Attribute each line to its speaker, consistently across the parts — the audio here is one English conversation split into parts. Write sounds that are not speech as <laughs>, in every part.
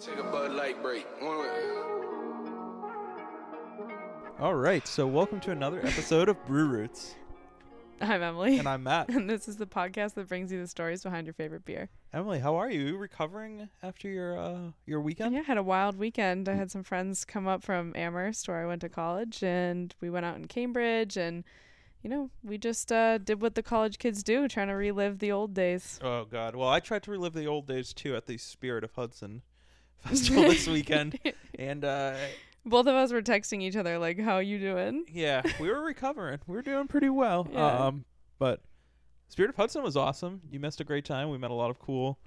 Speaker 1: Take a Bud Light break.
Speaker 2: All right, so welcome to another episode of Brew Roots, <laughs>
Speaker 3: I'm Emily.
Speaker 2: and I'm Matt. <laughs>
Speaker 3: and this is the podcast that brings you the stories behind your favorite beer.
Speaker 2: Emily, how are you? You recovering after your uh your weekend?
Speaker 3: Yeah, I had a wild weekend. I had some friends come up from Amherst where I went to college and we went out in Cambridge and you know, we just uh, did what the college kids do, trying to relive the old days.
Speaker 2: Oh God. Well, I tried to relive the old days too at the Spirit of Hudson <laughs> festival this <laughs> weekend, and uh
Speaker 3: Both of us were texting each other like, "How you doing?"
Speaker 2: yeah, we were recovering. We were doing pretty well.
Speaker 3: Yeah.
Speaker 2: Um, but Spirit of Hudson was awesome. You missed a great time. We met a lot of cool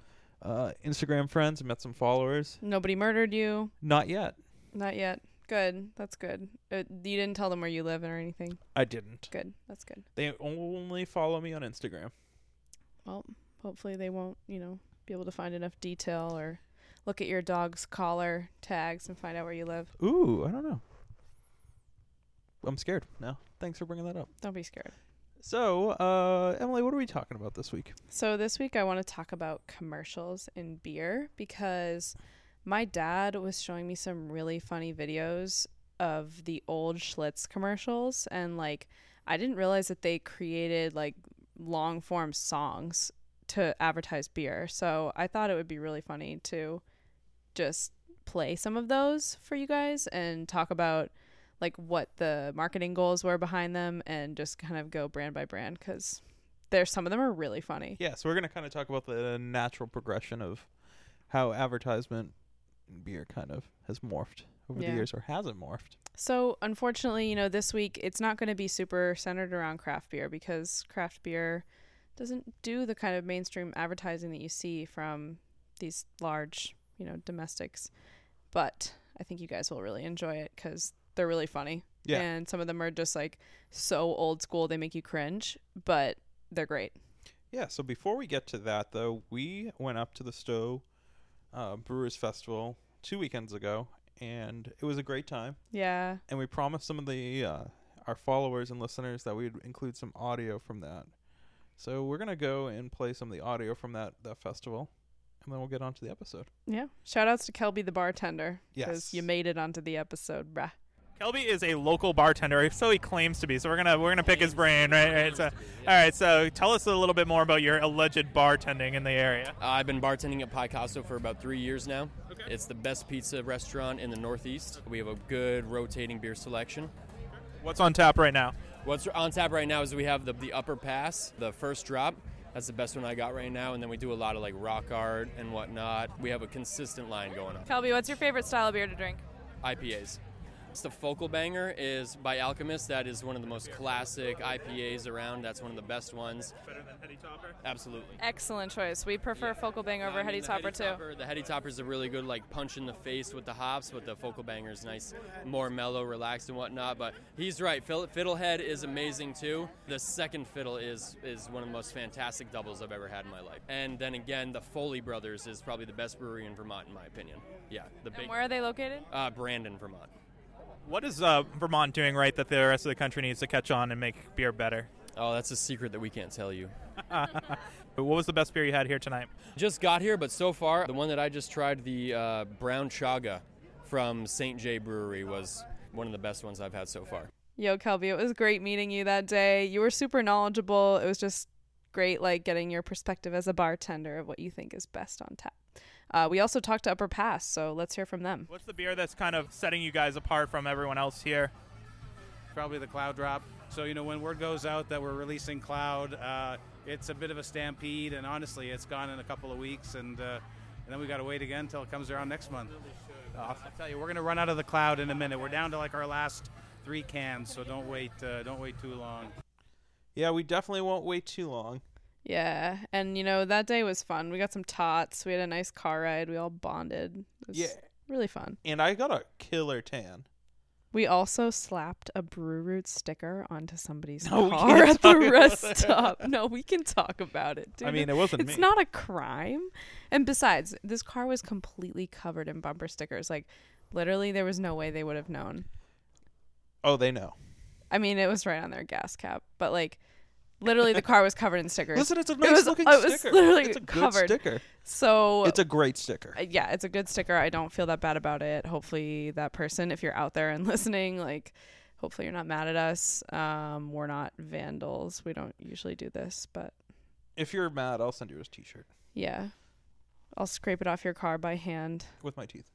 Speaker 2: uh Instagram friends. and met some followers.
Speaker 3: Nobody murdered you.
Speaker 2: Not yet.
Speaker 3: Not yet. Good. That's good. Uh, you didn't tell them where you live or anything.
Speaker 2: I didn't.
Speaker 3: Good. That's good.
Speaker 2: They only follow me on Instagram.
Speaker 3: Well, hopefully they won't, you know, be able to find enough detail or look at your dog's collar tags and find out where you live.
Speaker 2: Ooh, I don't know. I'm scared now. Thanks for bringing that up.
Speaker 3: Don't be scared.
Speaker 2: So, uh, Emily, what are we talking about this week?
Speaker 3: So this week I want to talk about commercials in beer because my dad was showing me some really funny videos of the old Schlitz commercials and like I didn't realize that they created like long form songs to advertise beer. So I thought it would be really funny to just play some of those for you guys and talk about like what the marketing goals were behind them and just kind of go brand by brand cuz there's some of them are really funny.
Speaker 2: Yeah, so we're gonna kind of talk about the natural progression of how advertisement beer kind of has morphed over
Speaker 3: Yeah.
Speaker 2: the years, or hasn't morphed?
Speaker 3: So, unfortunately, you know, this week it's not going to be super centered around craft beer because craft beer doesn't do the kind of mainstream advertising that you see from these large, you know, domestics. But I think you guys will really enjoy it because they're really funny.
Speaker 2: Yeah.
Speaker 3: And some of them are just like so old school, they make you cringe, but they're great.
Speaker 2: Yeah. So before we get to that, though, we went up to the Stowe uh, Brewers Festival two weekends ago, and it was a great time.
Speaker 3: Yeah.
Speaker 2: and we promised some of the uh, our followers and listeners that we'd include some audio from that. So we're gonna go and play some of the audio from that that festival, and then we'll get on to the episode.
Speaker 3: Yeah. Shout outs to Kelby the bartender.
Speaker 2: Yes.
Speaker 3: you made it onto the episode, bruh.
Speaker 4: Kelby is a local bartender, so he claims to be. So we're gonna we're gonna pick his brain, right? right so, all right. So tell us a little bit more about your alleged bartending in the area.
Speaker 5: Uh, I've been bartending at Piecasso for about three years now. Okay. It's the best pizza restaurant in the Northeast. We have a good rotating beer selection.
Speaker 4: What's on tap right now?
Speaker 5: What's on tap right now is we have the, the Upper Pass, the first drop. That's the best one I got right now. And then we do a lot of like rock art and whatnot. We have a consistent line going on.
Speaker 3: Kelby, what's your favorite style of beer to drink?
Speaker 5: IPAs. It's the Focal Banger is by Alchemist. That is one of the most classic IPAs around. That's one of the best ones.
Speaker 4: Better than Heady Topper.
Speaker 5: Absolutely.
Speaker 3: Excellent choice. We prefer Focal Bang over
Speaker 5: I mean,
Speaker 3: Heady Topper
Speaker 5: Heady
Speaker 3: too.
Speaker 5: Topper- the Heady Topper is a really good like punch in the face with the hops, but the Focal Banger is nice, more mellow, relaxed, and whatnot. But he's right. Fiddlehead is amazing too. The second fiddle is is one of the most fantastic doubles I've ever had in my life. And then again, the Foley Brothers is probably the best brewery in Vermont, in my opinion. Yeah, the big
Speaker 3: And where are they located?
Speaker 5: uh, Brandon, Vermont.
Speaker 4: What is uh, Vermont doing right that the rest of the country needs to catch on and make beer better?
Speaker 5: Oh, that's a secret that we can't tell you. <laughs>
Speaker 4: What was the best beer you had here tonight?
Speaker 5: Just got here, but so far, the one that I just tried, the uh, Brown Chaga from St. J Brewery, was one of the best ones I've had so far.
Speaker 3: Yo, Kelby, it was great meeting you that day. You were super knowledgeable. It was just great, like getting your perspective as a bartender of what you think is best on tap. Uh, we also talked to Upper Pass, so let's hear from them.
Speaker 4: What's the beer that's kind of setting you guys apart from everyone else here?
Speaker 6: probably the cloud drop. So you know when word goes out that we're releasing cloud, uh, it's a bit of a stampede, and honestly, it's gone in a couple of weeks, and, uh, and then we got to wait again until it comes around next month. I'll tell you, we're gonna run out of the cloud in a minute. We're down to like our last three cans, so don't wait. Uh, don't wait too long.
Speaker 2: Yeah, we definitely won't wait too long.
Speaker 3: Yeah, and you know that day was fun. We got some tots. We had a nice car ride. We all bonded. It was
Speaker 2: Yeah.
Speaker 3: really fun.
Speaker 2: And I got a killer tan.
Speaker 3: We also slapped a Brew Root sticker onto somebody's <laughs>
Speaker 2: No,
Speaker 3: car at the rest stop. No, we can talk about it, dude.
Speaker 2: I mean, it wasn't me.
Speaker 3: it's
Speaker 2: me.
Speaker 3: not a crime. And besides, this car was completely covered in bumper stickers. Like, literally, there was no way they would have known.
Speaker 2: Oh, they know.
Speaker 3: I mean, it was right on their gas cap, but like, literally the car was covered in stickers.
Speaker 2: Listen, it's a
Speaker 3: It
Speaker 2: nice
Speaker 3: was-
Speaker 2: looking
Speaker 3: it was
Speaker 2: sticker.
Speaker 3: literally
Speaker 2: it's a good sticker.
Speaker 3: so
Speaker 2: It's a great sticker.
Speaker 3: uh, yeah, it's a good sticker. I don't feel that bad about it. Hopefully, that person, if you're out there and <laughs> listening, like, hopefully you're not mad at us. Um, we're not vandals. We don't usually do this, but
Speaker 2: If you're mad, I'll send you a T-shirt
Speaker 3: yeah, I'll scrape it off your car by hand.
Speaker 2: with my teeth.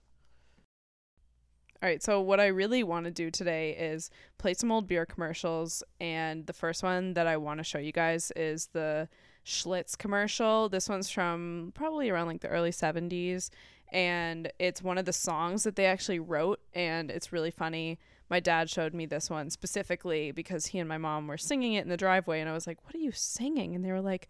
Speaker 3: All right, so what I really want to do today is play some old beer commercials, and the first one that I want to show you guys is the Schlitz commercial. This one's from probably around like the early 70s, and it's one of the songs that they actually wrote, and it's really funny. My dad showed me this one specifically because he and my mom were singing it in the driveway, and I was like, What are you singing? And they were like,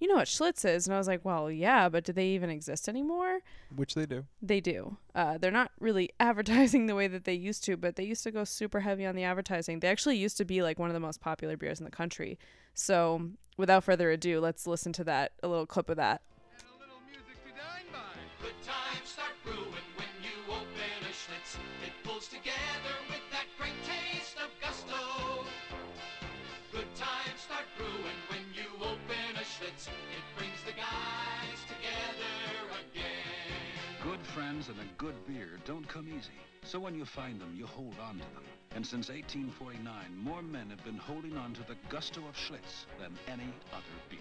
Speaker 3: You know what Schlitz is? And I was like, Well, yeah, but do they even exist anymore?
Speaker 2: Which they do.
Speaker 3: They do. Uh, they're not really <laughs> advertising the way that they used to, but they used to go super heavy on the advertising. They actually used to be like one of the most popular beers in the country. So, without further ado, let's listen to that, a little clip of that.
Speaker 7: And a good beer don't come easy. So when you find them, you hold on to them. And since 1849, more men have been holding on to the gusto of Schlitz than any other beer.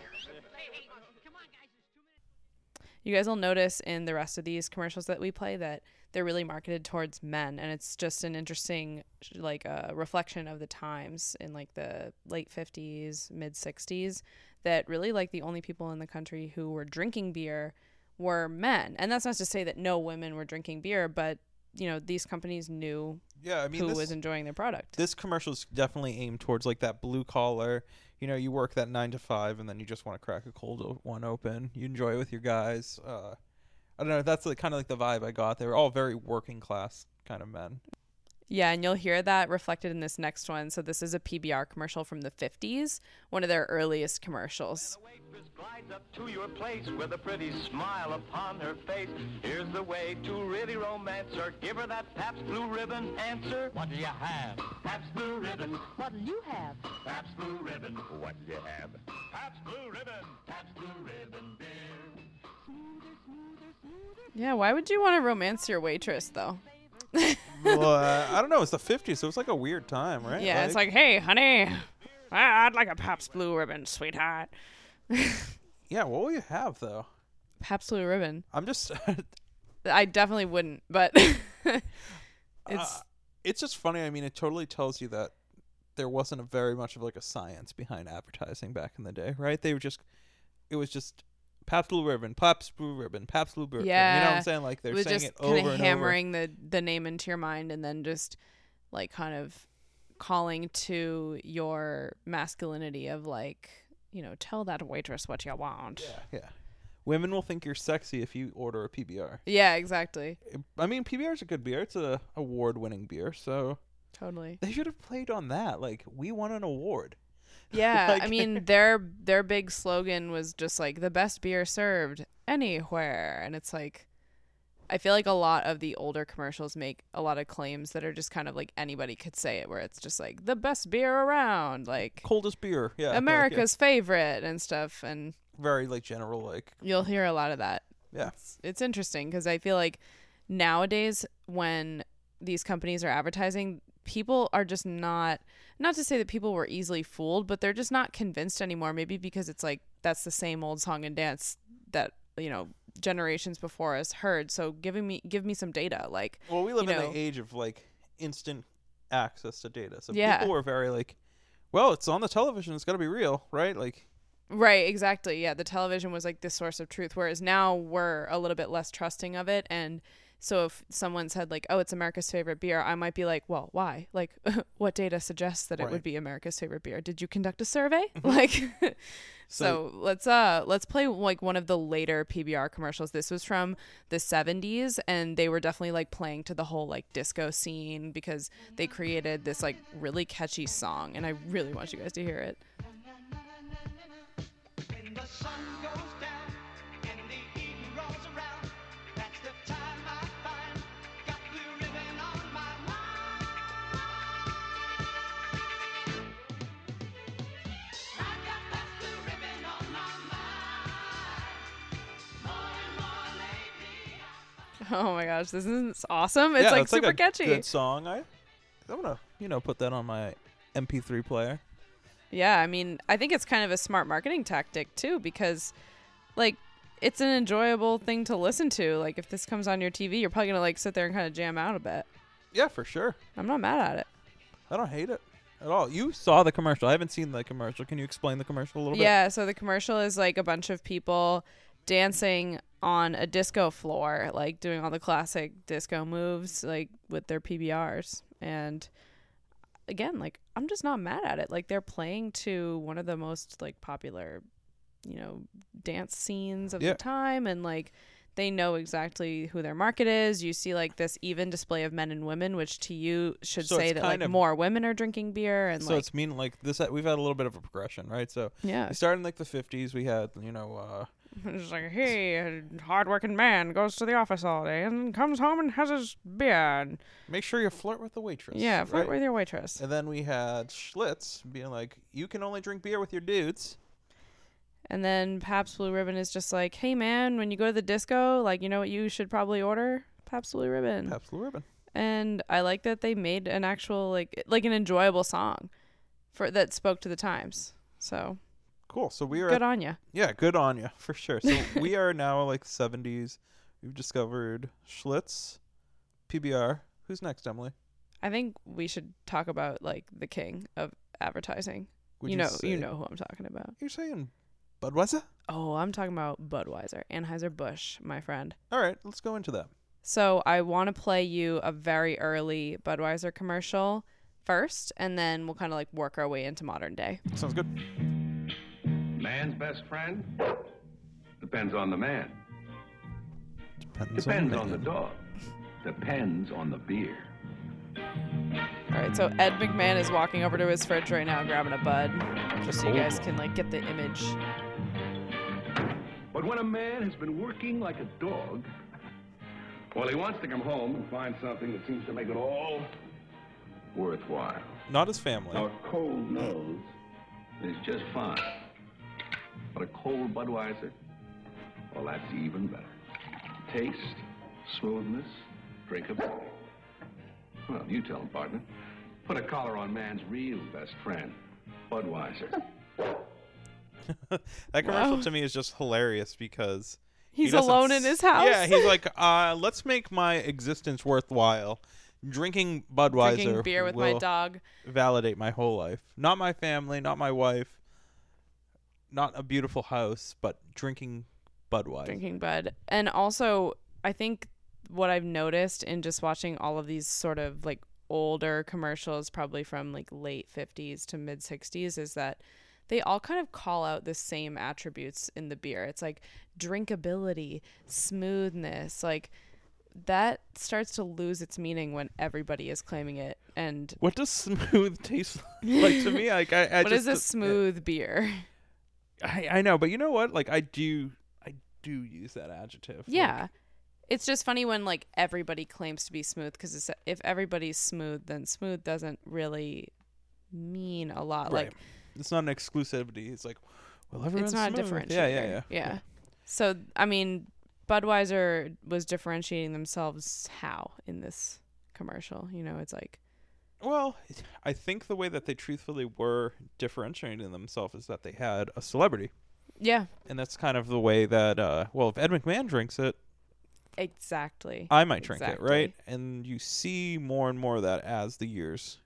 Speaker 3: You guys will notice in the rest of these commercials that we play that they're really marketed towards men, and it's just an interesting, like, uh, reflection of the times in like the late 50s, mid 60s, that really like the only people in the country who were drinking beer were men. And that's not to say that no women were drinking beer, but you know these companies knew
Speaker 2: Yeah, I mean,
Speaker 3: who
Speaker 2: this,
Speaker 3: was enjoying their product.
Speaker 2: this commercial is definitely aimed towards like that blue collar. You know, you work that nine to five, and then you just want to crack a cold o- one open. You enjoy it with your guys. Uh, I don't know. That's like kind of like the vibe I got. They were all very working class kind of men.
Speaker 3: Yeah, and you'll hear that reflected in this next one. So this is a PBR commercial from the 50s, one of their earliest commercials.
Speaker 8: waitress glides up to your place with a pretty smile upon her face. Here's the way to really romance her. Give her that Pabst Blue Ribbon answer. What do you have? Pabst Blue Ribbon.
Speaker 9: What'll you have?
Speaker 8: Pabst Blue Ribbon. What do you have? Pabst Blue Ribbon. Pabst Blue Ribbon beer.
Speaker 3: Yeah, why would you want to romance your waitress though?
Speaker 2: Well, uh, I don't know. It's the '50s, so it's like a weird time, right?
Speaker 3: Yeah, it's like, hey, honey, I- I'd like a Pabst Blue Ribbon, sweetheart. <laughs>
Speaker 2: yeah. What will you have though?
Speaker 3: Pabst Blue Ribbon.
Speaker 2: I'm just. <laughs>
Speaker 3: I definitely wouldn't, but <laughs> it's
Speaker 2: Uh, it's just funny. I mean, it totally tells you that there wasn't a very much of like a science behind advertising back in the day, right? They were just, it was just Pabst Blue Ribbon, Pabst Blue Ribbon, Pabst Blue Ribbon. Yeah. you know what I'm saying? Like they're
Speaker 3: it
Speaker 2: saying it over and
Speaker 3: hammering the the name into your mind, and then just like kind of calling to your masculinity of like, you know, tell that waitress what you want.
Speaker 2: Yeah, yeah. Women will think you're sexy if you order a PBR.
Speaker 3: Yeah, exactly.
Speaker 2: I mean, PBR is a good beer. It's a award-winning beer, so
Speaker 3: Totally.
Speaker 2: they should have played on that. Like we won an award. <laughs>
Speaker 3: Yeah, I mean their their big slogan was just like the best beer served anywhere, and it's like I feel like a lot of the older commercials make a lot of claims that are just kind of like anybody could say it, where it's just like the best beer around, like
Speaker 2: Coldest beer. Yeah. like, yeah.
Speaker 3: America's favorite and stuff, and
Speaker 2: very like general like
Speaker 3: you'll hear a lot of that.
Speaker 2: yeah.
Speaker 3: It's, it's interesting because I feel like nowadays when these companies are advertising, people are just not not to say that people were easily fooled, but they're just not convinced anymore. Maybe because it's like that's the same old song and dance that you know generations before us heard. So giving me give me some data, like
Speaker 2: Well, we live
Speaker 3: you
Speaker 2: in
Speaker 3: know-
Speaker 2: the age of like instant access to data. So
Speaker 3: Yeah.
Speaker 2: people were very like, well, it's on the television. It's got to be real, right? Like,
Speaker 3: Right, exactly. Yeah, the television was like the source of truth, whereas now we're a little bit less trusting of it. And so if someone said like, "Oh, it's America's favorite beer," I might be like, "Well, why? Like, <laughs> what data suggests that it
Speaker 2: Right.
Speaker 3: would be America's favorite beer? Did you conduct a survey?" <laughs> like, so, let's uh let's play like one of the later PBR commercials. This was from the '70s, and they were definitely like playing to the whole like disco scene because they created this like really catchy song, and I really want you guys to hear it. <laughs> Oh my gosh, this is awesome. It's
Speaker 2: yeah,
Speaker 3: like
Speaker 2: it's
Speaker 3: super
Speaker 2: like a
Speaker 3: catchy.
Speaker 2: Good song. I I'm gonna you know put that on my MP3 player.
Speaker 3: Yeah, I mean, I think it's kind of a smart marketing tactic too because like it's an enjoyable thing to listen to. Like if this comes on your TV, you're probably going to like sit there and kind of jam out a bit.
Speaker 2: Yeah, for sure.
Speaker 3: I'm not mad at it.
Speaker 2: I don't hate it at all. You saw the commercial. I haven't seen the commercial. Can you explain the commercial a little bit?
Speaker 3: Yeah, so the commercial is like a bunch of people dancing on a disco floor, like doing all the classic disco moves, like with their PBRs. And again, like I'm just not mad at it. Like they're playing to one of the most like popular, you know, dance scenes of
Speaker 2: Yeah.
Speaker 3: the time and like they know exactly who their market is. You see like this even display of men and women, which to you should
Speaker 2: So
Speaker 3: say that like
Speaker 2: of-
Speaker 3: more women are drinking beer and
Speaker 2: So
Speaker 3: like
Speaker 2: it's mean like this. We've had a little bit of a progression, right? So
Speaker 3: yeah,
Speaker 2: we started in like the 50s. We had you know uh,
Speaker 3: It's like, hey, a hardworking man goes to the office all day and comes home and has his beer. And,
Speaker 2: make sure you flirt with the waitress.
Speaker 3: yeah, flirt
Speaker 2: right?
Speaker 3: with your waitress.
Speaker 2: And then we had Schlitz being like, you can only drink beer with your dudes.
Speaker 3: And then Pabst Blue Ribbon is just like, hey, man, when you go to the disco, like, you know what you should probably order? Pabst Blue Ribbon.
Speaker 2: Pabst Blue Ribbon.
Speaker 3: And I like that they made an actual, like, like an enjoyable song for that spoke to the times. So
Speaker 2: Cool. So we are
Speaker 3: good on you.
Speaker 2: yeah, good on you for sure. So <laughs> we are now like 70s. We've discovered Schlitz, PBR. Who's next, Emily?
Speaker 3: I think we should talk about, like, the king of advertising.
Speaker 2: Would
Speaker 3: you know,
Speaker 2: say-
Speaker 3: you know who I'm talking about.
Speaker 2: You're saying Budweiser?
Speaker 3: Oh, I'm talking about Budweiser, Anheuser Busch, my friend.
Speaker 2: All right, let's go into that.
Speaker 3: So I want to play you a very early Budweiser commercial first, and then we'll kind of like work our way into modern day.
Speaker 2: Sounds good.
Speaker 9: Man's best friend? Depends on the man.
Speaker 2: Depends,
Speaker 9: Depends
Speaker 2: on,
Speaker 9: on the dog. Depends on the beer.
Speaker 3: All right, so Ed McMahon is walking over to his fridge right now, grabbing a bud, just so you guys can like get the image.
Speaker 9: But when a man has been working like a dog, well, he wants to come home and find something that seems to make it all worthwhile.
Speaker 2: Not his family.
Speaker 9: Now, a cold nose is just fine. But a cold Budweiser, well, that's even better. Taste, smoothness, drinkability. Well, you tell him, partner. Put a collar on man's real best friend, Budweiser. <laughs>
Speaker 2: that commercial
Speaker 3: Wow.
Speaker 2: to me is just hilarious because
Speaker 3: He's
Speaker 2: doesn't
Speaker 3: alone in his house.
Speaker 2: Yeah, he's like, <laughs> uh, let's make my existence worthwhile. Drinking Budweiser
Speaker 3: drinking beer with my dog.
Speaker 2: validate my whole life. Not my family, not my wife, not a beautiful house, but drinking Budweiser.
Speaker 3: drinking bud. And also, I think what I've noticed in just watching all of these sort of like older commercials, probably from like late 50s to mid 60s, is that they all kind of call out the same attributes in the beer. It's like drinkability, smoothness, like that starts to lose its meaning when everybody is claiming it. And
Speaker 2: What does <laughs> smooth taste like to me? Like I, I
Speaker 3: what is
Speaker 2: just,
Speaker 3: a smooth beer?
Speaker 2: I, I know, but you know what? Like I do, I do use that adjective. Like,
Speaker 3: Yeah. It's just funny when like everybody claims to be smooth because if everybody's smooth, then smooth doesn't really mean a lot.
Speaker 2: right.
Speaker 3: Like
Speaker 2: it's not an exclusivity. It's like, well, everyone's
Speaker 3: it's not
Speaker 2: smooth.
Speaker 3: a differentiator.
Speaker 2: Yeah, yeah, yeah.
Speaker 3: Yeah. So I mean, Budweiser was differentiating themselves how in this commercial? You know, it's like
Speaker 2: Well, I think the way that they truthfully were differentiating themselves is that they had a celebrity,
Speaker 3: yeah,
Speaker 2: and that's kind of the way that. Uh, well, if Ed McMahon drinks it,
Speaker 3: exactly.
Speaker 2: I might drink it, right? And you see more and more of that as the years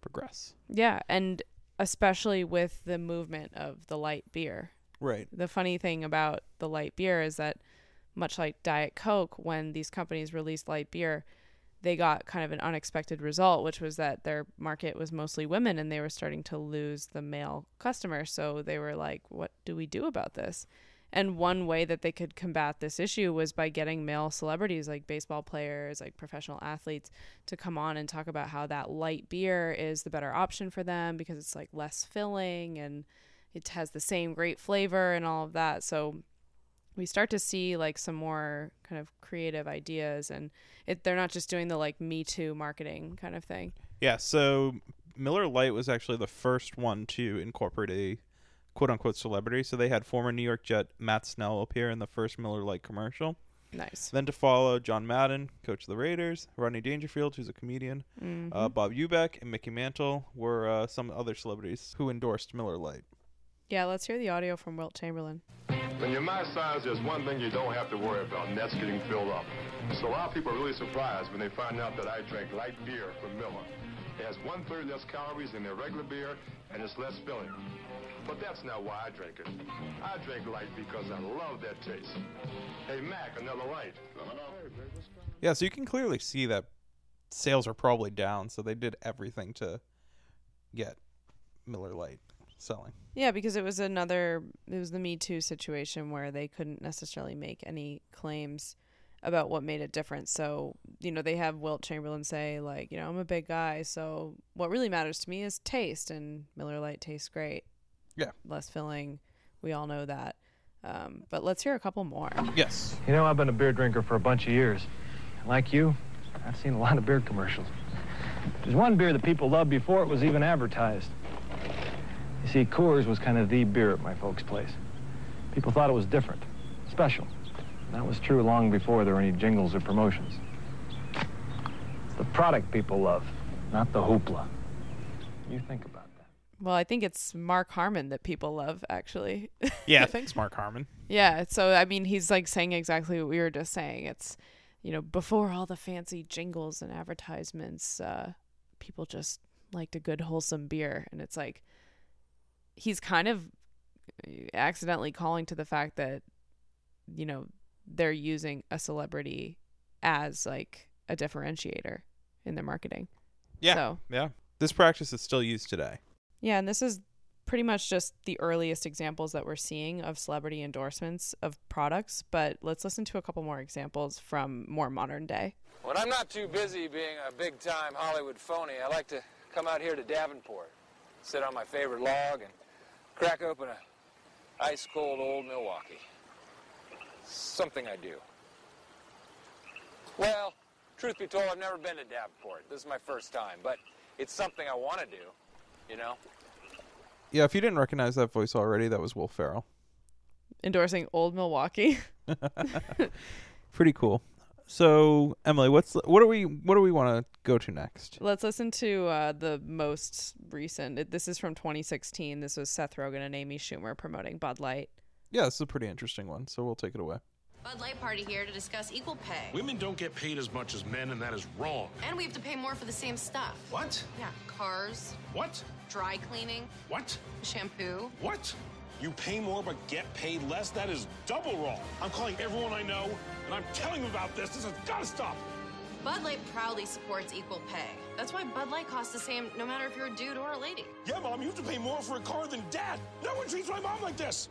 Speaker 2: progress.
Speaker 3: Yeah, and especially with the movement of the light beer.
Speaker 2: Right.
Speaker 3: the funny thing about the light beer is that much like diet coke when these companies released light beer they got kind of an unexpected result which was that their market was mostly women and they were starting to lose the male customer so they were like what do we do about this and one way that they could combat this issue was by getting male celebrities like baseball players like professional athletes to come on and talk about how that light beer is the better option for them because it's like less filling and it has the same great flavor and all of that. So we start to see like some more kind of creative ideas and it they're not just doing the like me too marketing kind of thing.
Speaker 2: Yeah. So Miller Lite was actually the first one to incorporate a quote unquote celebrity. So they had former New York Jet Matt Snell appear in the first Miller Lite commercial.
Speaker 3: Nice.
Speaker 2: Then to follow John Madden, coach of the Raiders, Rodney Dangerfield, who's a comedian,
Speaker 3: Mhm.
Speaker 2: uh, Bob Eubank, and Mickey Mantle were uh, some other celebrities who endorsed Miller Lite.
Speaker 3: Yeah, let's hear the audio from Wilt Chamberlain.
Speaker 10: When you're my size, there's one thing you don't have to worry about, and that's getting filled up. So a lot of people are really surprised when they find out that I drink light beer from Miller. It has one third less calories than their regular beer, and it's less filling. But that's not why I drink it. I drink light because I love that taste. Hey, Mac, another light.
Speaker 2: Yeah, so you can clearly see that sales are probably down, so they did everything to get Miller Lite selling.
Speaker 3: Yeah, because it was another it was the Me Too situation where they couldn't necessarily make any claims about what made it different. So, you know, they have Wilt Chamberlain say like, you know, I'm a big guy, so what really matters to me is taste and Miller Lite tastes great.
Speaker 2: Yeah.
Speaker 3: Less filling. We all know that. Um, but let's hear a couple more.
Speaker 2: Yes.
Speaker 11: You know, I've been a beer drinker for a bunch of years. Like you, I've seen a lot of beer commercials. There's one beer that people loved before it was even advertised. You see, Coors was kind of the beer at my folks' place. People thought it was different, special. And that was true long before there were any jingles or promotions. It's the product people love, not the hoopla. You think about it.
Speaker 3: Well, I think it's Mark Harmon that people love actually. <laughs>
Speaker 4: Yeah, thanks, Mark Harmon.
Speaker 3: Yeah, so I mean, he's like saying exactly what we were just saying. It's, you know, before all the fancy jingles and advertisements, uh, people just liked a good wholesome beer, and it's like he's kind of uh, accidentally calling to the fact that, you know, they're using a celebrity as like a differentiator in their marketing.
Speaker 2: Yeah.
Speaker 3: So
Speaker 2: Yeah. This practice is still used today.
Speaker 3: yeah, and this is pretty much just the earliest examples that we're seeing of celebrity endorsements of products, but let's listen to a couple more examples from more modern day.
Speaker 12: When I'm not too busy being a big time Hollywood phony, I like to come out here to Davenport, sit on my favorite log, and crack open a ice cold old Milwaukee. Something I do. Well, truth be told, I've never been to Davenport. This is my first time, but it's something I want to do, you know?
Speaker 2: Yeah, if you didn't recognize that voice already, that was Will Ferrell.
Speaker 3: Endorsing Old Milwaukee. <laughs>
Speaker 2: Pretty cool. So, Emily, what's what do we what do we want to go to next?
Speaker 3: Let's listen to uh, the most recent. it- This is from 2016. This was Seth Rogen and Amy Schumer promoting Bud Light.
Speaker 2: Yeah, this is a pretty interesting one, so we'll take it away.
Speaker 13: Bud Light Party here to discuss equal pay.
Speaker 14: Women don't get paid as much as men, and that is wrong.
Speaker 13: And we have to pay more for the same stuff.
Speaker 14: What?
Speaker 13: Yeah, cars,
Speaker 14: What?
Speaker 13: dry cleaning,
Speaker 14: What?
Speaker 13: shampoo.
Speaker 14: What? You pay more but get paid less? That is double wrong. I'm calling everyone I know, and I'm telling them about this. This has got to stop.
Speaker 13: Bud Light proudly supports equal pay. That's why Bud Light costs the same no matter if you're a dude or a lady.
Speaker 14: Yeah, Mom, you have to pay more for a car than Dad. No one treats my mom like this.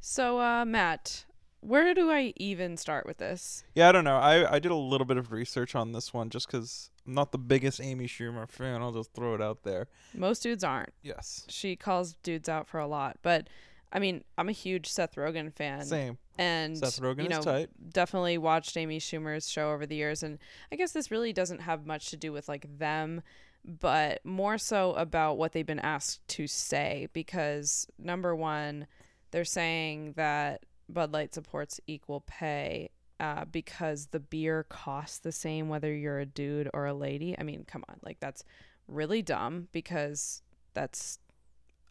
Speaker 3: So, uh, Matt, where do I even start with this?
Speaker 2: Yeah, I don't know. I I did a little bit of research on this one just because I'm not the biggest Amy Schumer fan. I'll just throw it out there.
Speaker 3: Most dudes aren't.
Speaker 2: Yes.
Speaker 3: She calls dudes out for a lot, but I mean, I'm a huge Seth Rogen fan.
Speaker 2: Same.
Speaker 3: And
Speaker 2: Seth Rogen
Speaker 3: you
Speaker 2: is
Speaker 3: know,
Speaker 2: tight.
Speaker 3: definitely watched Amy Schumer's show over the years, and I guess this really doesn't have much to do with like them, but more so about what they've been asked to say. Because number one, they're saying that Bud Light supports equal pay. Uh, because the beer costs the same whether you're a dude or a lady. I mean, come on, like that's really dumb because that's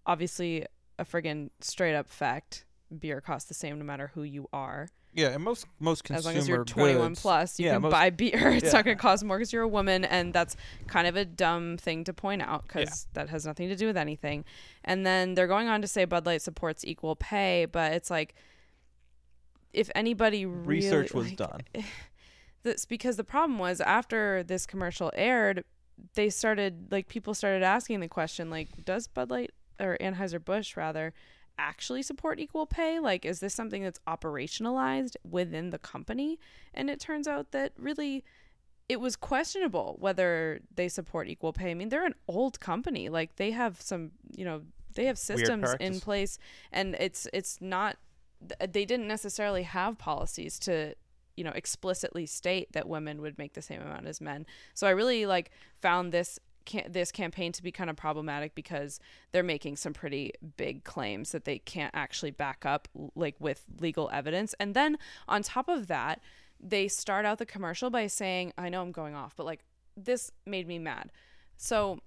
Speaker 3: obviously a friggin' straight up fact. Beer costs the same no matter who you are.
Speaker 2: Yeah, and most most consumer
Speaker 3: As long as you're 21
Speaker 2: goods-
Speaker 3: plus, you
Speaker 2: yeah,
Speaker 3: can
Speaker 2: most-
Speaker 3: buy beer. <laughs> It's
Speaker 2: yeah.
Speaker 3: not going to cost more because you're a woman, and that's kind of a dumb thing to point out because that has nothing to do with anything. And then they're going on to say Bud Light supports equal pay, but it's like if anybody really,
Speaker 2: Research was
Speaker 3: like,
Speaker 2: done. <laughs>
Speaker 3: That's because the problem was after this commercial aired, they started like people started asking the question like, does Bud Light or Anheuser Busch rather actually support equal pay? Like, is this something that's operationalized within the company? And it turns out that really it was questionable whether they support equal pay. I mean, they're an old company. Like they have some, you know, they have systems in place and it's it's not they didn't necessarily have policies to you know explicitly state that women would make the same amount as men so i really like found this this campaign to be kind of problematic because they're making some pretty big claims that they can't actually back up like with legal evidence. And then on top of that, they start out the commercial by saying, I know I'm going off, but like this made me mad. So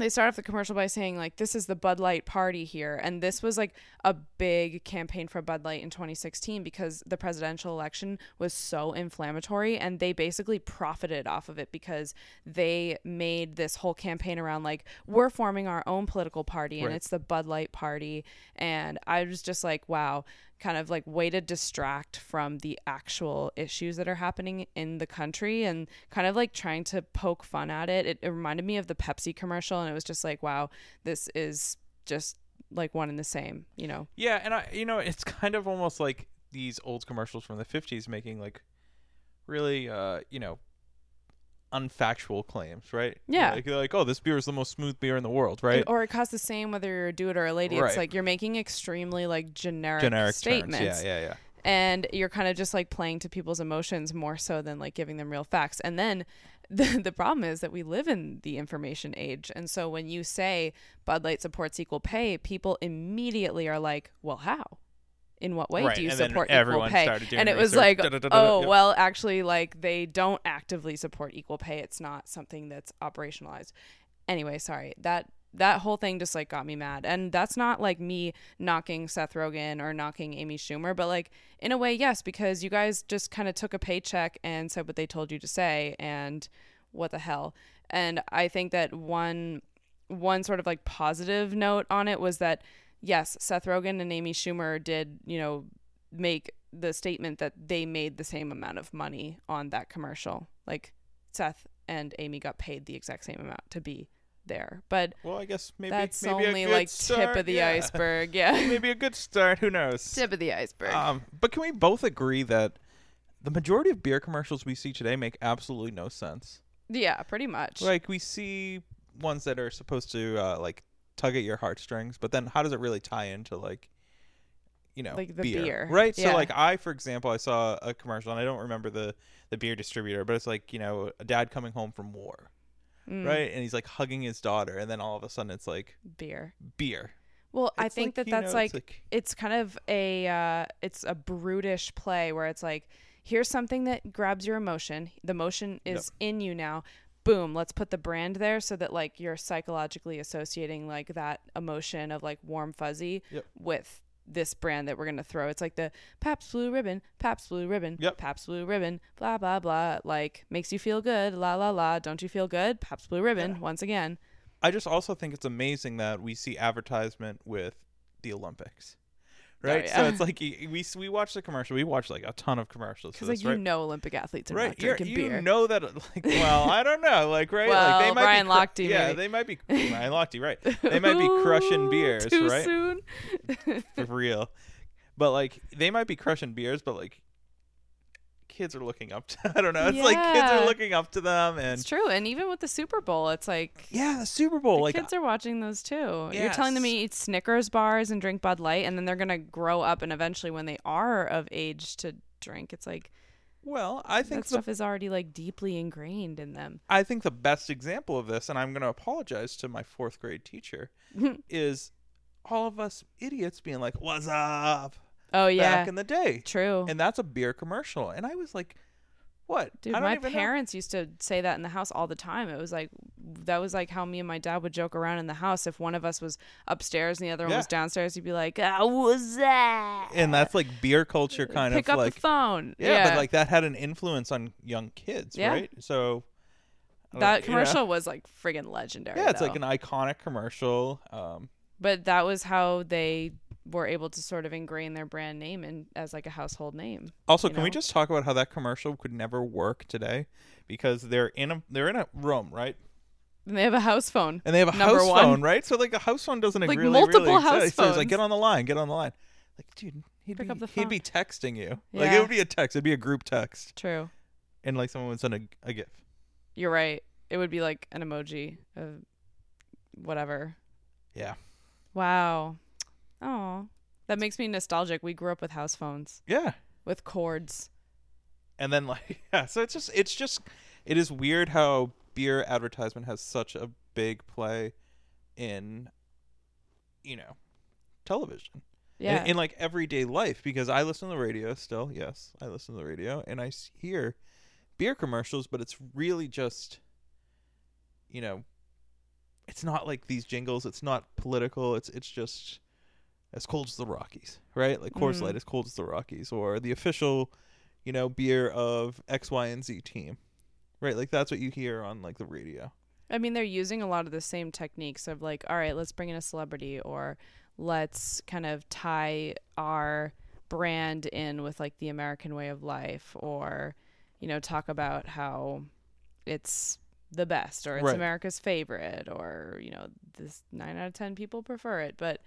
Speaker 3: they start off the commercial by saying like this is the Bud Light party here. And this was like a big campaign for Bud Light in 2016 because the presidential election was so inflammatory and they basically profited off of it because they made this whole campaign around like we're forming our own political party and
Speaker 2: Right.
Speaker 3: it's the Bud Light party. And I was just like wow kind of like way to distract from the actual issues that are happening in the country and kind of like trying to poke fun at it. It, it reminded me of the Pepsi commercial, and it was just like, wow, this is just like one and the same, you know?
Speaker 2: Yeah, and I, you know, it's <laughs> kind of almost like these old commercials from the '50s making like really, uh, you know, unfactual claims, right?
Speaker 3: Yeah.
Speaker 2: like, like, oh, this beer is the most smooth beer in the world, right?
Speaker 3: Or it costs the same whether you're a dude or a lady.
Speaker 2: Right.
Speaker 3: It's like you're making extremely like generic,
Speaker 2: Generic terms.
Speaker 3: statements.
Speaker 2: Yeah, yeah, yeah.
Speaker 3: And you're kind of just like playing to people's emotions more so than like giving them real facts. And then <laughs> the, the problem is that we live in the information age. And so when you say Bud Light supports equal pay, people immediately are like, well, how? In what way
Speaker 2: Right,
Speaker 3: do you
Speaker 2: and
Speaker 3: support equal pay? And it was like,
Speaker 2: Da-da-da-da-da.
Speaker 3: oh,
Speaker 2: Yep.
Speaker 3: well, actually, like they don't actively support equal pay. It's not something that's operationalized. Anyway, sorry. That that whole thing just like got me mad. And that's not like me knocking Seth Rogen or knocking Amy Schumer, but like in a way, yes, because you guys just kind of took a paycheck and said what they told you to say and what the hell. And I think that one one sort of like positive note on it was that yes, Seth Rogen and Amy Schumer did, you know, make the statement that they made the same amount of money on that commercial. Like Seth and Amy got paid the exact same amount to be there. But
Speaker 2: well, I guess maybe
Speaker 3: that's
Speaker 2: maybe
Speaker 3: only like
Speaker 2: start,
Speaker 3: tip of the
Speaker 2: yeah.
Speaker 3: iceberg. Yeah. <laughs>
Speaker 2: maybe a good start. Who knows?
Speaker 3: Tip of the iceberg.
Speaker 2: Um, but can we both agree that the majority of beer commercials we see today make absolutely no sense?
Speaker 3: yeah, pretty much.
Speaker 2: Like we see ones that are supposed to uh, like tug at your heartstrings, but then how does it really tie into like you know
Speaker 3: Like the beer.
Speaker 2: right?
Speaker 3: Yeah.
Speaker 2: So like I, for example, I saw a commercial and I don't remember the the beer distributor, but it's like you know a dad coming home from war,
Speaker 3: Mm.
Speaker 2: right? And he's like hugging his daughter, and then all of a sudden it's like
Speaker 3: beer.
Speaker 2: beer.
Speaker 3: Well, I think
Speaker 2: like,
Speaker 3: that that's
Speaker 2: know, it's
Speaker 3: like, it's kind of a uh, it's a brutish play where it's like here's something that grabs your emotion. The emotion is in you now. Boom, let's put the brand there so that like you're psychologically associating like that emotion of like warm fuzzy
Speaker 2: Yep.
Speaker 3: with this brand that we're gonna throw. It's like the Pabst Blue Ribbon, Pabst Blue Ribbon,
Speaker 2: Yep.
Speaker 3: Pabst Blue Ribbon, blah blah blah. Like makes you feel good, la la la. Don't you feel good? Pabst Blue Ribbon. Once again,
Speaker 2: I just also think it's amazing that we see advertisement with the Olympics. Right? So
Speaker 3: Oh, <laughs> yeah.
Speaker 2: it's like we we watch the commercial. We watch like a ton of commercials.
Speaker 3: because like
Speaker 2: this,
Speaker 3: you
Speaker 2: right?
Speaker 3: know Olympic athletes are
Speaker 2: right,
Speaker 3: not drinking
Speaker 2: you
Speaker 3: beer.
Speaker 2: know that uh, like well, I don't know, like right, like they might
Speaker 3: Brian
Speaker 2: be cru-
Speaker 3: Lochte,
Speaker 2: Yeah,
Speaker 3: maybe.
Speaker 2: they might be Ryan Lochte, right? They might be <laughs> crushing beers,
Speaker 3: Too
Speaker 2: right?
Speaker 3: soon.
Speaker 2: For real. But like they might be crushing beers, but like kids are looking up to <laughs> I don't know. It's like kids are looking up to them and
Speaker 3: It's true, and even with the Super Bowl, it's like
Speaker 2: yeah, the Super Bowl,
Speaker 3: the
Speaker 2: like
Speaker 3: kids are watching those too. You're telling them to eat Snickers bars and drink Bud Light, and then they're gonna grow up, and eventually, when they are of age to drink, it's like
Speaker 2: well, I think
Speaker 3: that
Speaker 2: the
Speaker 3: stuff is already like deeply ingrained in them.
Speaker 2: I think the best example of this, and I'm going to apologize to my fourth grade teacher, <laughs> is all of us idiots being like, "What's up?"
Speaker 3: Oh yeah,
Speaker 2: back in the day,
Speaker 3: true.
Speaker 2: and that's a beer commercial, and I was like, "What,
Speaker 3: Dude, my
Speaker 2: even know."
Speaker 3: parents used to say that in the house all the time. It was like that was like how me and my dad would joke around in the house. If one of us was upstairs and the other one was downstairs, he'd be like, "Ah, what's that?"
Speaker 2: And that's like beer culture, kind
Speaker 3: Pick
Speaker 2: of
Speaker 3: up
Speaker 2: like
Speaker 3: the phone.
Speaker 2: Yeah, but like that had an influence on young kids,
Speaker 3: Yeah.
Speaker 2: right? So
Speaker 3: that
Speaker 2: like, you know,
Speaker 3: commercial was like friggin' legendary.
Speaker 2: yeah, it's
Speaker 3: though.
Speaker 2: like an iconic commercial. Um,
Speaker 3: but that was how they were able to sort of ingrain their brand name in as like a household name.
Speaker 2: Also, can we just talk about how that commercial could never work today because they're in a they're in a room, right?
Speaker 3: And they have a house phone.
Speaker 2: And they have a house
Speaker 3: one.
Speaker 2: phone, right? So like a house phone doesn't
Speaker 3: Like
Speaker 2: really
Speaker 3: multiple
Speaker 2: really
Speaker 3: house
Speaker 2: exist. So it's like get on the line, get on the line. Like, dude, he'd
Speaker 3: Pick
Speaker 2: be
Speaker 3: up the
Speaker 2: he'd be texting you. Like it would be a text. It'd be a group text,
Speaker 3: True.
Speaker 2: and like someone would send a, a gif.
Speaker 3: You're right. It would be like an emoji of whatever.
Speaker 2: Yeah.
Speaker 3: Wow. Oh, that makes me nostalgic. We grew up with house phones.
Speaker 2: Yeah.
Speaker 3: With cords.
Speaker 2: And then like <laughs> yeah, so it's just it's just it is weird how beer advertisement has such a big play in you know television
Speaker 3: Yeah.
Speaker 2: in, in like everyday life because i listen to the radio still yes i listen to the radio and I hear beer commercials but it's really just you know it's not like these jingles it's not political it's it's just as cold as the rockies right like Coors
Speaker 3: Mhm.
Speaker 2: Light as cold as the rockies or the official you know beer of x y and z team right like that's what you hear on like the radio
Speaker 3: I mean, they're using a lot of the same techniques of like, all right, let's bring in a celebrity or let's kind of tie our brand in with like the American way of life or, you know, talk about how it's the best or it's
Speaker 2: Right.
Speaker 3: America's favorite or, you know, this nine out of 10 people prefer it. But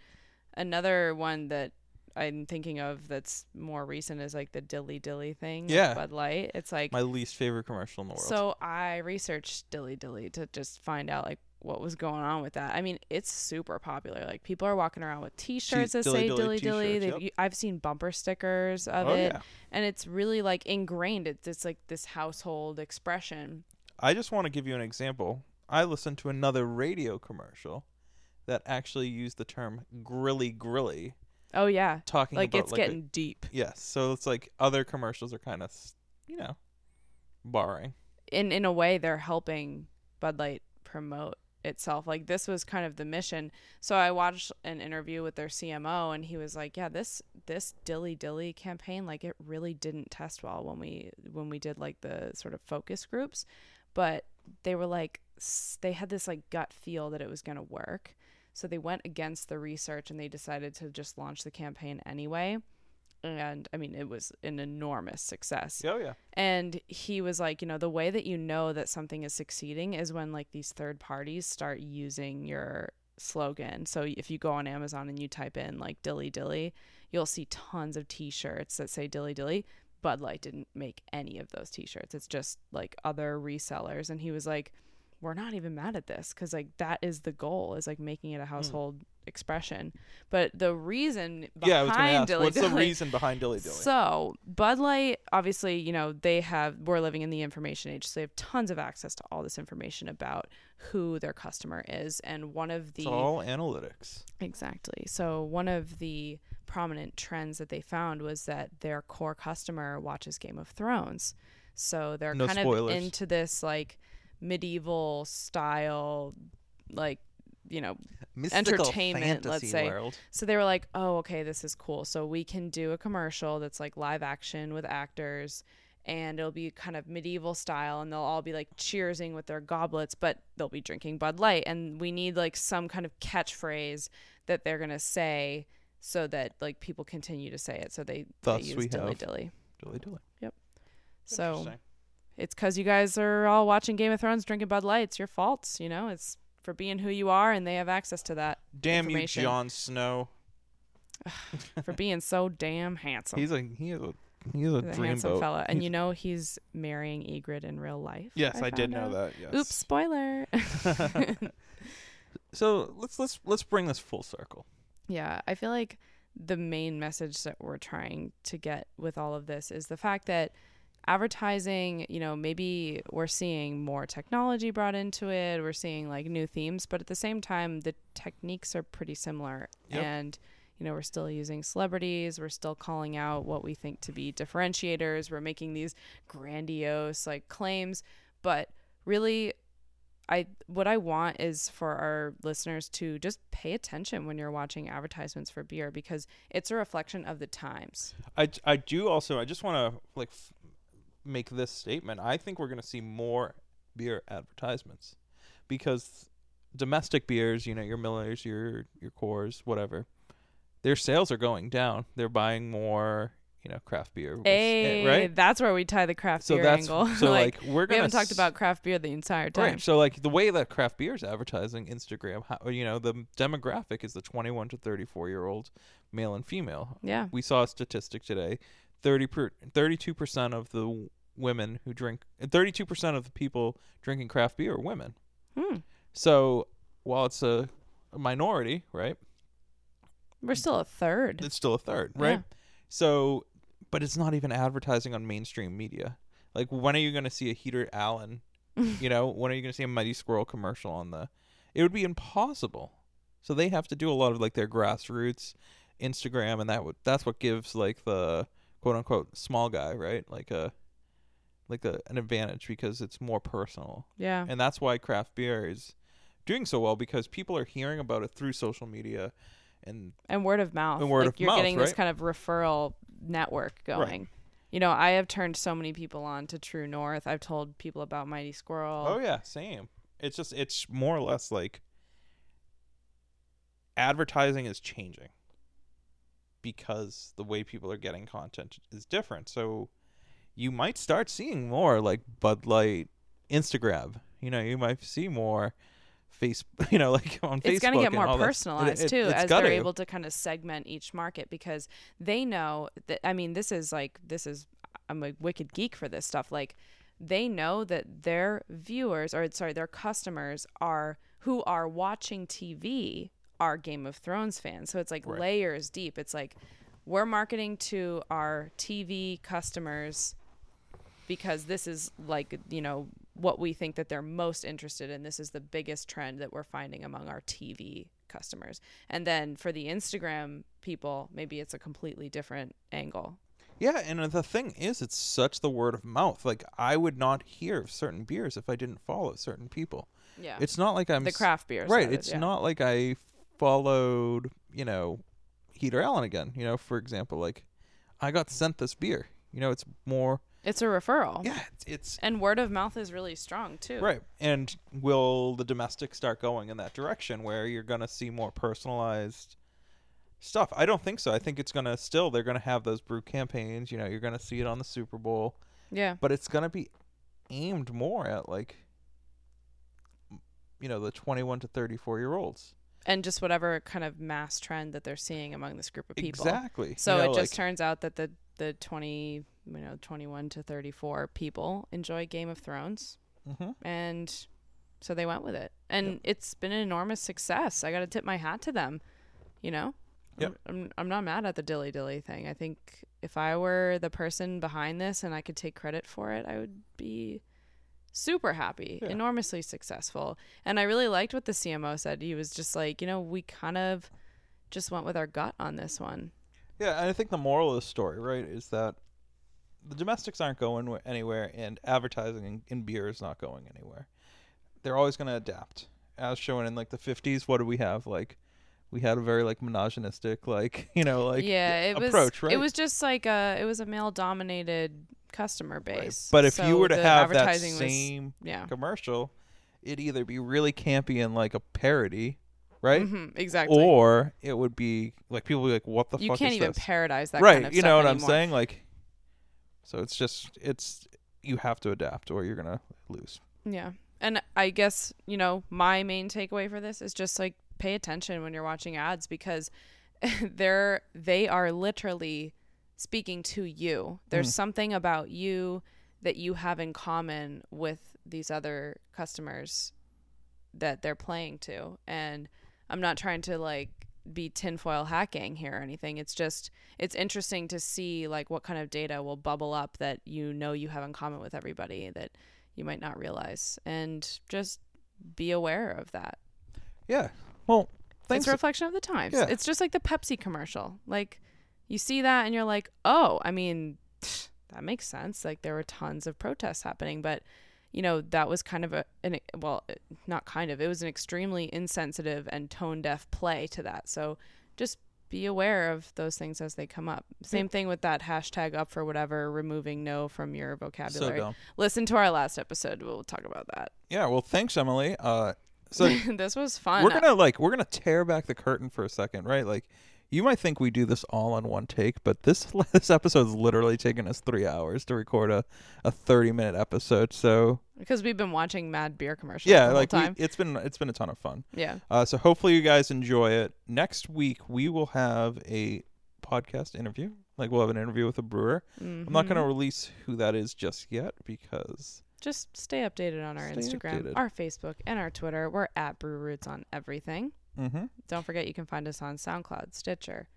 Speaker 3: another one that I'm thinking of that's more recent is like the Dilly Dilly thing.
Speaker 2: Yeah.
Speaker 3: Bud Light. It's like,
Speaker 2: my least favorite commercial in the world
Speaker 3: so I researched Dilly Dilly to just find out like what was going on with that. I mean, it's super popular. Like people are walking around with T-shirts that
Speaker 2: Dilly
Speaker 3: say
Speaker 2: Dilly
Speaker 3: Dilly Dilly. They've,
Speaker 2: yep.
Speaker 3: I've seen bumper stickers of
Speaker 2: Oh,
Speaker 3: it,
Speaker 2: yeah.
Speaker 3: and it's really like ingrained. It's, it's like this household expression.
Speaker 2: I just want to give you an example. I listened to another radio commercial that actually use the term grilly grilly.
Speaker 3: Oh yeah,
Speaker 2: Talking
Speaker 3: like
Speaker 2: about
Speaker 3: it's
Speaker 2: like a-
Speaker 3: getting deep.
Speaker 2: Yes, so it's like other commercials are kind of, you know, borrowing.
Speaker 3: in in a way they're helping Bud Light promote itself. Like this was kind of the mission. So I watched an interview with their CMO and he was like, "Yeah, this this Dilly Dilly campaign like it really didn't test well when we when we did like the sort of focus groups, but they were like s- they had this like gut feel that it was going to work. So they went against the research and they decided to just launch the campaign anyway. And I mean, it was an enormous success.
Speaker 2: Oh yeah.
Speaker 3: And he was like, you know, the way that you know that something is succeeding is when like these third parties start using your slogan. So if you go on Amazon and you type in like dilly dilly, you'll see tons of t-shirts that say dilly dilly. Bud Light didn't make any of those t-shirts. It's just like other resellers and he was like we're not even mad at this cuz like that is the goal is like making it a hmm. household expression. But the reason behind
Speaker 2: yeah, ask,
Speaker 3: dilly
Speaker 2: what's the
Speaker 3: dilly
Speaker 2: reason behind Dilly Dilly?
Speaker 3: so Bud Light, obviously, you know, they have we're living in the information age, so they have tons of access to all this information about who their customer is. And one of the
Speaker 2: it's all analytics.
Speaker 3: Exactly. So one of the prominent trends that they found was that their core customer watches Game of Thrones. So they're
Speaker 2: No
Speaker 3: kind
Speaker 2: spoilers.
Speaker 3: of into this like medieval style like you know
Speaker 2: Mystical
Speaker 3: entertainment let's say
Speaker 2: world.
Speaker 3: so they were like oh okay this is cool so we can do a commercial that's like live action with actors and it'll be kind of medieval style and they'll all be like cheersing with their goblets but they'll be drinking bud light and we need like some kind of catchphrase that they're gonna say so that like people continue to say it so they,
Speaker 2: Thus
Speaker 3: they use
Speaker 2: we
Speaker 3: dilly
Speaker 2: have
Speaker 3: dilly
Speaker 2: Dilly Dilly.
Speaker 3: Yep. So
Speaker 2: Interesting.
Speaker 3: It's because you guys are all watching Game of Thrones, drinking Bud Light. It's your faults, you know. It's for being who you are, and they have access to that.
Speaker 2: Damn you. Jon Snow. <sighs>
Speaker 3: for being so damn handsome.
Speaker 2: He's a he is a he is a
Speaker 3: He's a handsome fella, and
Speaker 2: He's-
Speaker 3: you know he's marrying Ygritte in real life.
Speaker 2: Yes, I did
Speaker 3: found
Speaker 2: know
Speaker 3: out.
Speaker 2: that, yes.
Speaker 3: Oops, spoiler. <laughs>
Speaker 2: so let's let's let's bring this full circle.
Speaker 3: Yeah, I feel like the main message that we're trying to get with all of this is the fact that advertising, you know, maybe we're seeing more technology brought into it, we're seeing like new themes, but at the same time, the techniques are pretty similar.
Speaker 2: Yep.
Speaker 3: And, you know, we're still using celebrities, we're still calling out what we think to be differentiators, we're making these grandiose like claims, but really I what I want is for our listeners to just pay attention when you're watching advertisements for beer because it's a reflection of the times.
Speaker 2: I, I do also I just want to like f- make this statement. I think we're going to see more beer advertisements because domestic beers, you know, your Millers, your your Coors, whatever, their sales are going down. They're buying more, you know, craft beer, which- eh,
Speaker 3: Hey,
Speaker 2: right?
Speaker 3: that's where we tie the craft
Speaker 2: So
Speaker 3: beer
Speaker 2: that's-
Speaker 3: angle.
Speaker 2: so, <laughs> like, we're going
Speaker 3: we haven't
Speaker 2: gonna
Speaker 3: talked about craft beer the entire time.
Speaker 2: Right. So like the way that craft beer is advertising Instagram, how, you know, the demographic is the 21 to 34 year old male and female.
Speaker 3: Yeah.
Speaker 2: We saw a statistic today. 30 per, 32% of the women who drink 32% of the people drinking craft beer are women.
Speaker 3: Hmm.
Speaker 2: So, while it's a, a minority, right?
Speaker 3: We're still a third.
Speaker 2: It's still a third, right?
Speaker 3: Yeah.
Speaker 2: So, but it's not even advertising on mainstream media. Like, when are you going to see a Heater Allen? <laughs> you know, when are you going to see a Mighty Squirrel commercial on the It would be impossible. So they have to do a lot of like their grassroots Instagram, and that would that's what gives like the quote unquote small guy right like a like a, an advantage because it's more personal.
Speaker 3: Yeah.
Speaker 2: and that's why craft beer is doing so well because people are hearing about it through social media, and
Speaker 3: and word of mouth.
Speaker 2: And word
Speaker 3: like
Speaker 2: of
Speaker 3: you're
Speaker 2: mouth,
Speaker 3: getting this kind of referral network going. You know, I have turned so many people on to True North. I've told people about Mighty Squirrel.
Speaker 2: Oh yeah, same. It's just it's more or less like advertising is changing because the way people are getting content is different. So you might start seeing more like Bud Light Instagram. You know, you might see more face <laughs> you know, like <laughs> on Facebook.
Speaker 3: it's going to get more
Speaker 2: that. It-
Speaker 3: personalized
Speaker 2: it-
Speaker 3: too as they're able to kind of segment each market because they know that i mean this is like this is i'm a wicked geek for this stuff like they know that their viewers or sorry their customers are who are watching tv are game of thrones fans so it's like
Speaker 15: Right.
Speaker 3: layers deep it's like we're marketing to our tv customers because this is like you know what we think that they're most interested in this is the biggest trend that we're finding among our tv customers and then for the instagram people maybe it's a completely different angle
Speaker 2: Yeah, and the thing is, it's such the word of mouth. Like I would not hear of certain beers if I didn't follow certain people.
Speaker 3: Yeah.
Speaker 2: it's not like I'm
Speaker 3: The craft beers,
Speaker 2: right? It's
Speaker 3: yeah.
Speaker 2: not like I followed, you know, Heater Allen again. You know, for example, like I got sent this beer. You know, it's more
Speaker 3: it's a referral
Speaker 2: yeah it's, it's
Speaker 3: and word of mouth is really strong too
Speaker 2: right. And will the domestic start going in that direction where you're gonna see more personalized? Stuff. I don't think so. I think it's gonna still. They're gonna have those brew campaigns. You know, you're gonna see it on the Super Bowl.
Speaker 3: Yeah.
Speaker 2: But it's gonna be aimed more at like, you know, the 21 to 34 year olds.
Speaker 3: And just whatever kind of mass trend that they're seeing among this group of people.
Speaker 2: Exactly.
Speaker 3: So
Speaker 2: You
Speaker 3: it just
Speaker 2: like-
Speaker 3: turns out that the the 20, you know, 21 to 34 people enjoy Game of Thrones.
Speaker 2: Mhm.
Speaker 3: And so they went with it. And it's been an enormous success. I got to tip my hat to them, you know?
Speaker 2: Yep.
Speaker 3: I'm, I'm I'm not mad at the dilly dilly thing. I think if I were the person behind this and I could take credit for it, I would be super happy,
Speaker 2: Yeah.
Speaker 3: enormously successful. And I really liked what the CMO said. He was just like, you know, we kind of just went with our gut on this one.
Speaker 2: Yeah, and I think the moral of the story, right, is that the domestics aren't going anywhere, and advertising in, in beer is not going anywhere. They're always going to adapt, as shown in like the '50s. What do we have? Like, we had a very like misogynistic, like <laughs> you know, like
Speaker 3: yeah, it
Speaker 2: approach,
Speaker 3: was
Speaker 2: right?
Speaker 3: it was just like a it was a male dominated customer base.
Speaker 2: But if
Speaker 3: So
Speaker 2: you were to have that
Speaker 3: advertising was-
Speaker 2: same
Speaker 3: yeah.
Speaker 2: commercial, it'd either be really campy and like a parody, right?
Speaker 3: Mhm, exactly.
Speaker 2: Or it would be like people would be like, "What the fuck?
Speaker 3: You
Speaker 2: fuck?"
Speaker 3: can't even
Speaker 2: this?
Speaker 3: parodize that
Speaker 2: right?
Speaker 3: kind of
Speaker 2: you know what
Speaker 3: anymore.
Speaker 2: I'm saying? Like, so it's just it's you have to adapt, or you're gonna lose.
Speaker 3: Yeah. And I guess, you know, my main takeaway for this is just like pay attention when you're watching ads because <laughs> they're they are literally speaking to you. There's
Speaker 15: Mm.
Speaker 3: something about you that you have in common with these other customers that they're playing to. And I'm not trying to like be tinfoil hacking here or anything. It's just it's interesting to see like what kind of data will bubble up that you know you have in common with everybody that you might not realize. And just be aware of that.
Speaker 2: Yeah. Well, thanks.
Speaker 3: It's a reflection of the times.
Speaker 2: Yeah.
Speaker 3: It's just like the Pepsi commercial. Like you see that and you're like, "Oh, I mean, <sniffs> that makes sense." Like there were tons of protests happening, but you know, that was kind of a an well, not kind of. It was an extremely insensitive and tone deaf play to that. So just be aware of those things as they come up. Same thing with that hashtag up for whatever, removing no from your vocabulary.
Speaker 2: dumb.
Speaker 3: Listen to our last episode. We'll talk about that.
Speaker 2: Yeah. Well, thanks, Emily. Uh, so <laughs>
Speaker 3: this was fun.
Speaker 2: we're gonna like we're gonna tear back the curtain for a second, right? Like, you might think we do this all on one take, but this <laughs> this episode's literally taken us three hours to record a a thirty minute episode. So
Speaker 3: because we've been watching mad beer commercials.
Speaker 2: yeah,
Speaker 3: the whole
Speaker 2: like we, it's been it's been a ton of fun.
Speaker 3: Yeah.
Speaker 2: Uh, so hopefully you guys enjoy it. Next week we will have a podcast interview. Like we'll have an interview with a brewer. I'm not going to
Speaker 3: Mhm.
Speaker 2: release who that is just yet because
Speaker 3: Just stay updated on our
Speaker 2: Stay
Speaker 3: Instagram,
Speaker 2: updated.
Speaker 3: our Facebook, and our Twitter. We're at Brew Roots on everything.
Speaker 2: Mhm.
Speaker 3: Don't forget you can find us on SoundCloud, Stitcher,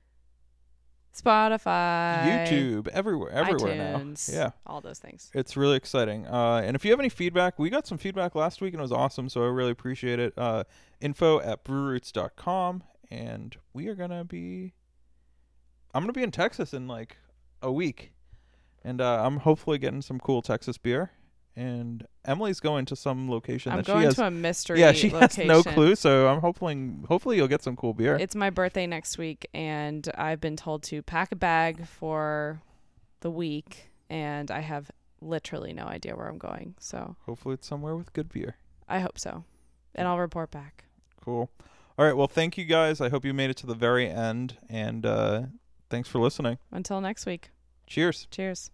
Speaker 3: Spotify,
Speaker 2: YouTube, everywhere, everywhere
Speaker 3: iTunes,
Speaker 2: now. Yeah,
Speaker 3: all those things.
Speaker 2: It's really exciting. Uh, and if you have any feedback, we got some feedback last week and it was awesome, so I really appreciate it. Uh, info at brewroots.com. And we are going to be. I'm going to be in Texas in like a week. And uh, I'm hopefully getting some cool Texas beer. And Emily's going to some location
Speaker 3: I'm
Speaker 2: that
Speaker 3: going
Speaker 2: she has.
Speaker 3: to a mystery
Speaker 2: Yeah, she has no clue. So I'm hoping, hopefully, you'll get some cool beer.
Speaker 3: It's my birthday next week, and I've been told to pack a bag for the week, and I have literally no idea where I'm going. So
Speaker 2: hopefully, it's somewhere with good beer.
Speaker 3: I hope so, and I'll report back.
Speaker 2: Cool. All right. Well, thank you guys. I hope you made it to the very end. And uh, thanks for listening.
Speaker 3: Until next week.
Speaker 2: Cheers.
Speaker 3: Cheers.